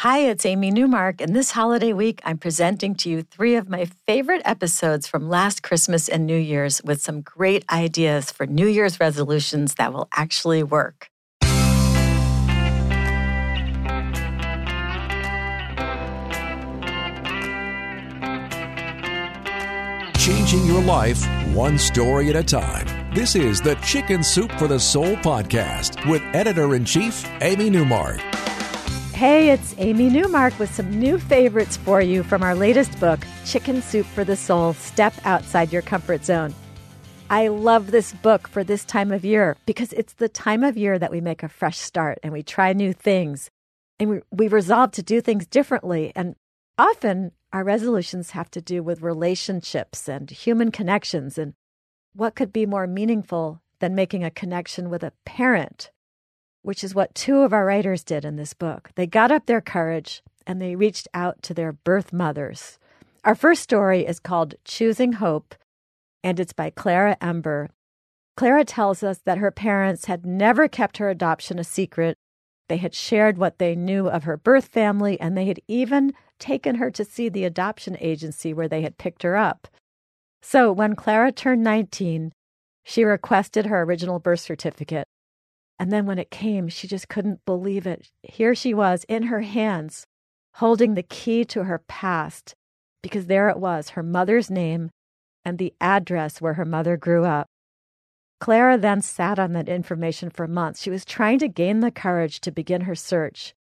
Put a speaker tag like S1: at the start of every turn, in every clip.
S1: Hi, it's Amy Newmark, and this holiday week I'm presenting to you three of my favorite episodes from last Christmas and New Year's with some great ideas for New Year's resolutions that will actually work.
S2: Changing your life one story at a time. This is the Chicken Soup for the Soul podcast with editor in chief, Amy Newmark.
S1: Hey, it's Amy Newmark with some new favorites for you from our latest book, Chicken Soup for the Soul Step Outside Your Comfort Zone. I love this book for this time of year because it's the time of year that we make a fresh start and we try new things and we, we resolve to do things differently. And often our resolutions have to do with relationships and human connections. And what could be more meaningful than making a connection with a parent which is what two of our writers did in this book. They got up their courage and they reached out to their birth mothers. Our first story is called Choosing Hope, and it's by Clara Ember. Clara tells us that her parents had never kept her adoption a secret. They had shared what they knew of her birth family, and they had even taken her to see the adoption agency where they had picked her up. So when Clara turned 19, she requested her original birth certificate and then when it came, she just couldn't believe it. Here she was in her hands, holding the key to her past, because there it was, her mother's name and the address where her mother grew up. Clara then sat on that information for months. She was trying to gain the courage to begin her search.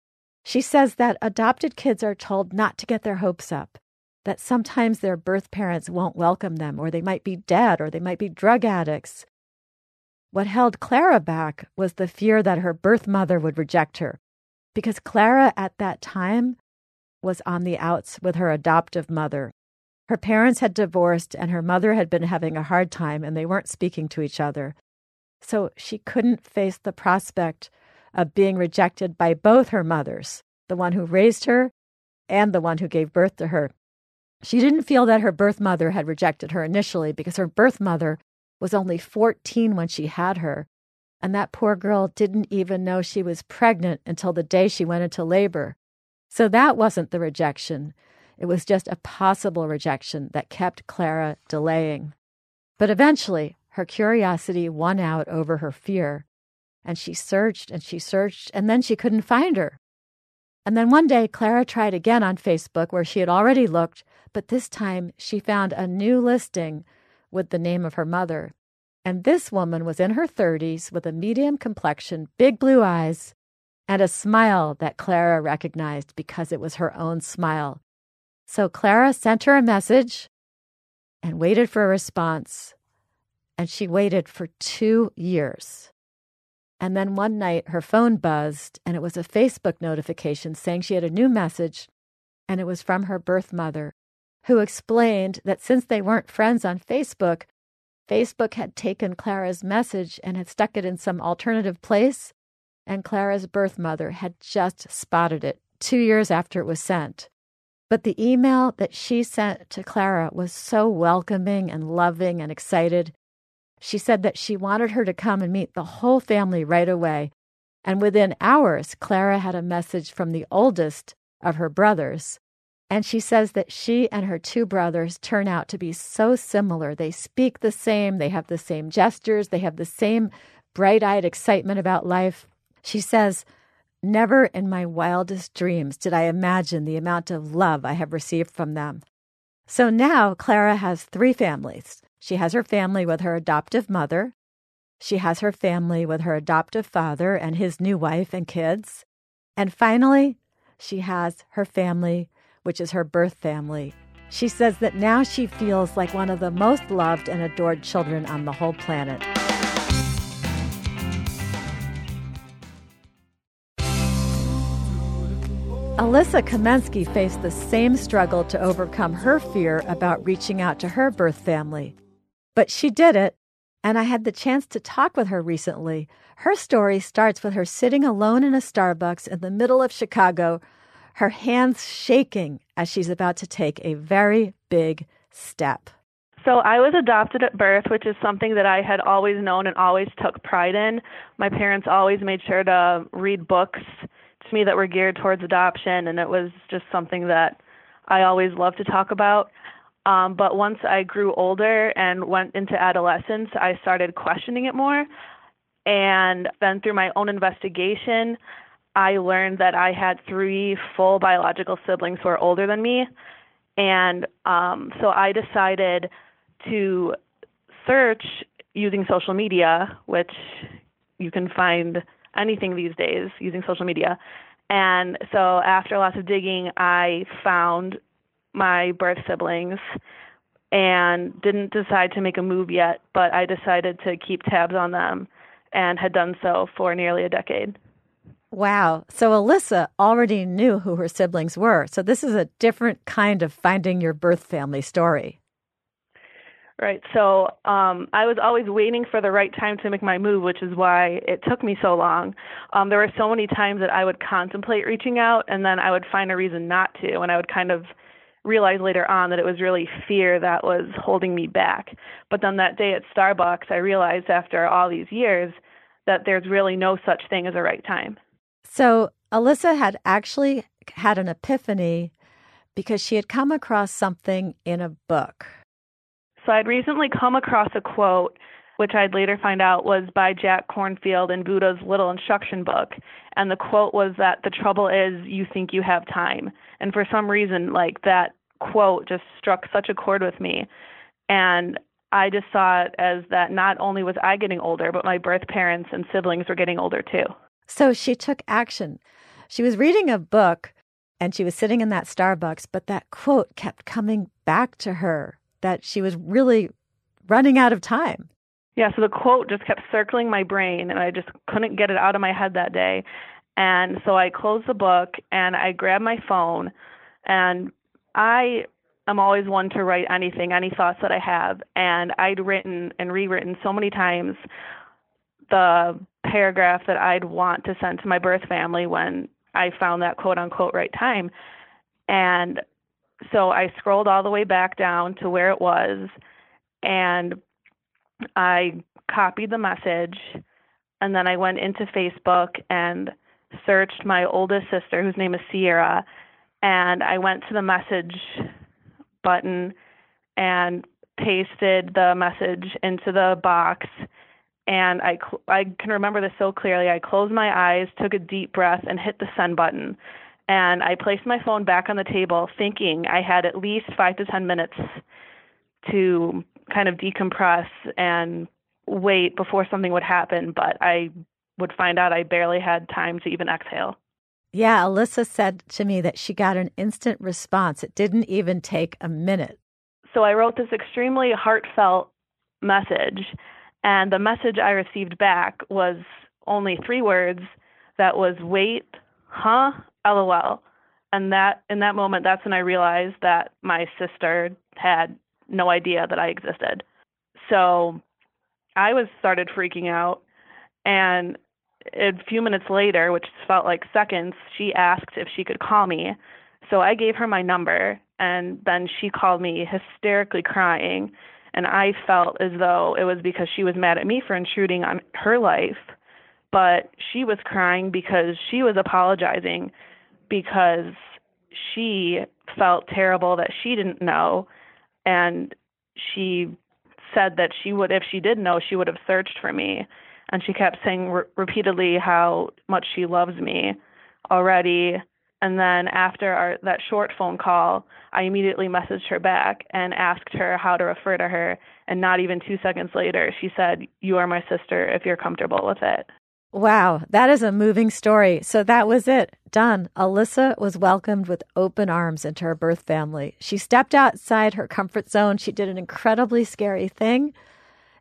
S1: She says that adopted kids are told not to get their hopes up, that sometimes their birth parents won't welcome them, or they might be dead, or they might be drug addicts. What held Clara back was the fear that her birth mother would reject her, because Clara at that time was on the outs with her adoptive mother. Her parents had divorced, and her mother had been having a hard time, and they weren't speaking to each other. So she couldn't face the prospect of being rejected by both her mothers, the one who raised her and the one who gave birth to her. She didn't feel that her birth mother had rejected her initially because her birth mother was only 14 when she had her, and that poor girl didn't even know she was pregnant until the day she went into labor. So that wasn't the rejection. It was just a possible rejection that kept Clara delaying. But eventually, her curiosity won out over her fear, and she searched and she searched, and then she couldn't find her. And then one day, Clara tried again on Facebook where she had already looked, but this time she found a new listing with the name of her mother. And this woman was in her 30s with a medium complexion, big blue eyes, and a smile that Clara recognized because it was her own smile. So Clara sent her a message and waited for a response. And she waited for two years. And then one night her phone buzzed, and it was a Facebook notification saying she had a new message, and it was from her birth mother who explained that since they weren't friends on Facebook, Facebook had taken Clara's message and had stuck it in some alternative place, and Clara's birth mother had just spotted it two years after it was sent. But the email that she sent to Clara was so welcoming and loving and excited. She said that she wanted her to come and meet the whole family right away. And within hours, Clara had a message from the oldest of her brothers and she says that she and her two brothers turn out to be so similar. They speak the same, they have the same gestures, they have the same bright eyed excitement about life. She says, Never in my wildest dreams did I imagine the amount of love I have received from them. So now Clara has three families. She has her family with her adoptive mother. She has her family with her adoptive father and his new wife and kids. And finally, she has her family which is her birth family. She says that now she feels like one of the most loved and adored children on the whole planet. Alyssa Kamensky faced the same struggle to overcome her fear about reaching out to her birth family. But she did it, and I had the chance to talk with her recently. Her story starts with her sitting alone in a Starbucks in the middle of Chicago, her hands shaking as she's about to take a very big step.
S3: So I was adopted at birth, which is something that I had always known and always took pride in. My parents always made sure to read books to me that were geared towards adoption, and it was just something that I always loved to talk about. Um, but once I grew older and went into adolescence, I started questioning it more. And then through my own investigation, I learned that I had three full biological siblings who are older than me. And um, so I decided to search using social media, which you can find anything these days using social media. And so after lots of digging, I found my birth siblings and didn't decide to make a move yet, but I decided to keep tabs on them and had done so for nearly a decade.
S1: Wow. So Alyssa already knew who her siblings were. So this is a different kind of finding your birth family story.
S3: Right. So um, I was always waiting for the right time to make my move, which is why it took me so long. Um, there were so many times that I would contemplate reaching out, and then I would find a reason not to, and I would kind of realize later on that it was really fear that was holding me back. But then that day at Starbucks, I realized after all these years that there's really no such thing as a right time.
S1: So Alyssa had actually had an epiphany because she had come across something in a book.
S3: So I'd recently come across a quote, which I'd later find out was by Jack Kornfield in Buddha's Little Instruction Book. And the quote was that the trouble is you think you have time. And for some reason, like that quote just struck such a chord with me. And I just saw it as that not only was I getting older, but my birth parents and siblings were getting older too.
S1: So she took action. She was reading a book and she was sitting in that Starbucks, but that quote kept coming back to her that she was really running out of time.
S3: Yeah, so the quote just kept circling my brain and I just couldn't get it out of my head that day. And so I closed the book and I grabbed my phone and I am always one to write anything, any thoughts that I have. And I'd written and rewritten so many times the paragraph that I'd want to send to my birth family when I found that quote unquote right time. And so I scrolled all the way back down to where it was and I copied the message and then I went into Facebook and searched my oldest sister whose name is Sierra and I went to the message button and pasted the message into the box and I I can remember this so clearly. I closed my eyes, took a deep breath and hit the send button and I placed my phone back on the table, thinking I had at least five to 10 minutes to kind of decompress and wait before something would happen, but I would find out I barely had time to even exhale.
S1: Yeah, Alyssa said to me that she got an instant response. It didn't even take a minute.
S3: So I wrote this extremely heartfelt message, and the message I received back was only three words that was wait, huh, LOL. And that in that moment, that's when I realized that my sister had no idea that I existed. So I was started freaking out, and a few minutes later, which felt like seconds, she asked if she could call me. So I gave her my number, and then she called me hysterically crying. And I felt as though it was because she was mad at me for intruding on her life, but she was crying because she was apologizing because she felt terrible that she didn't know. And she said that she would if she did know she would have searched for me. And she kept saying re- repeatedly how much she loves me already and then after our that short phone call i immediately messaged her back and asked her how to refer to her and not even 2 seconds later she said you are my sister if you're comfortable with it
S1: Wow, that is a moving story. So that was it. Done. Alyssa was welcomed with open arms into her birth family. She stepped outside her comfort zone. She did an incredibly scary thing.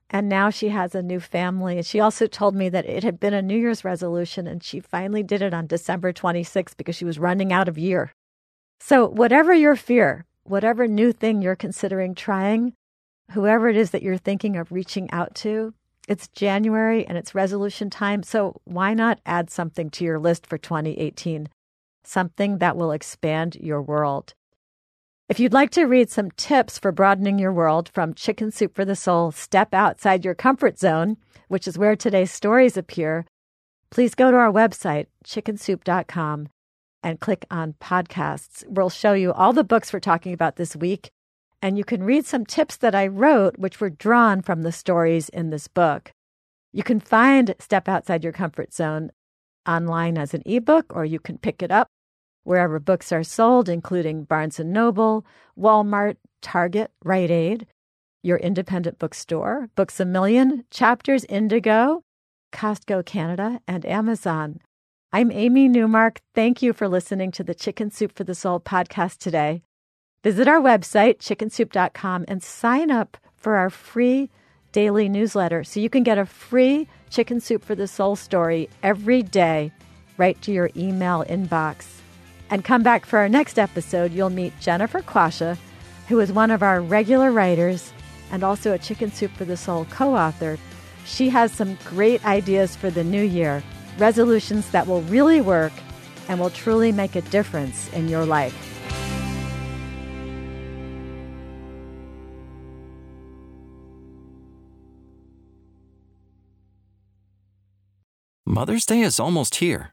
S1: And now she has a new family. And she also told me that it had been a New Year's resolution and she finally did it on December 26th because she was running out of year. So, whatever your fear, whatever new thing you're considering trying, whoever it is that you're thinking of reaching out to, it's January and it's resolution time, so why not add something to your list for 2018? Something that will expand your world. If you'd like to read some tips for broadening your world from Chicken Soup for the Soul, Step Outside Your Comfort Zone, which is where today's stories appear, please go to our website, chickensoup.com, and click on podcasts. We'll show you all the books we're talking about this week, and you can read some tips that I wrote, which were drawn from the stories in this book. You can find Step Outside Your Comfort Zone online as an ebook, or you can pick it up wherever books are sold, including Barnes & Noble, Walmart, Target, Rite Aid, your independent bookstore, Books A Million, Chapters Indigo, Costco Canada, and Amazon. I'm Amy Newmark. Thank you for listening to the Chicken Soup for the Soul podcast today. Visit our website, chickensoup.com, and sign up for our free daily newsletter so you can get a free Chicken Soup for the Soul story every day right to your email inbox. And come back for our next episode. You'll meet Jennifer Quasha, who is one of our regular writers and also a Chicken Soup for the Soul co author. She has some great ideas for the new year, resolutions that will really work and will truly make a difference in your life.
S4: Mother's Day is almost here,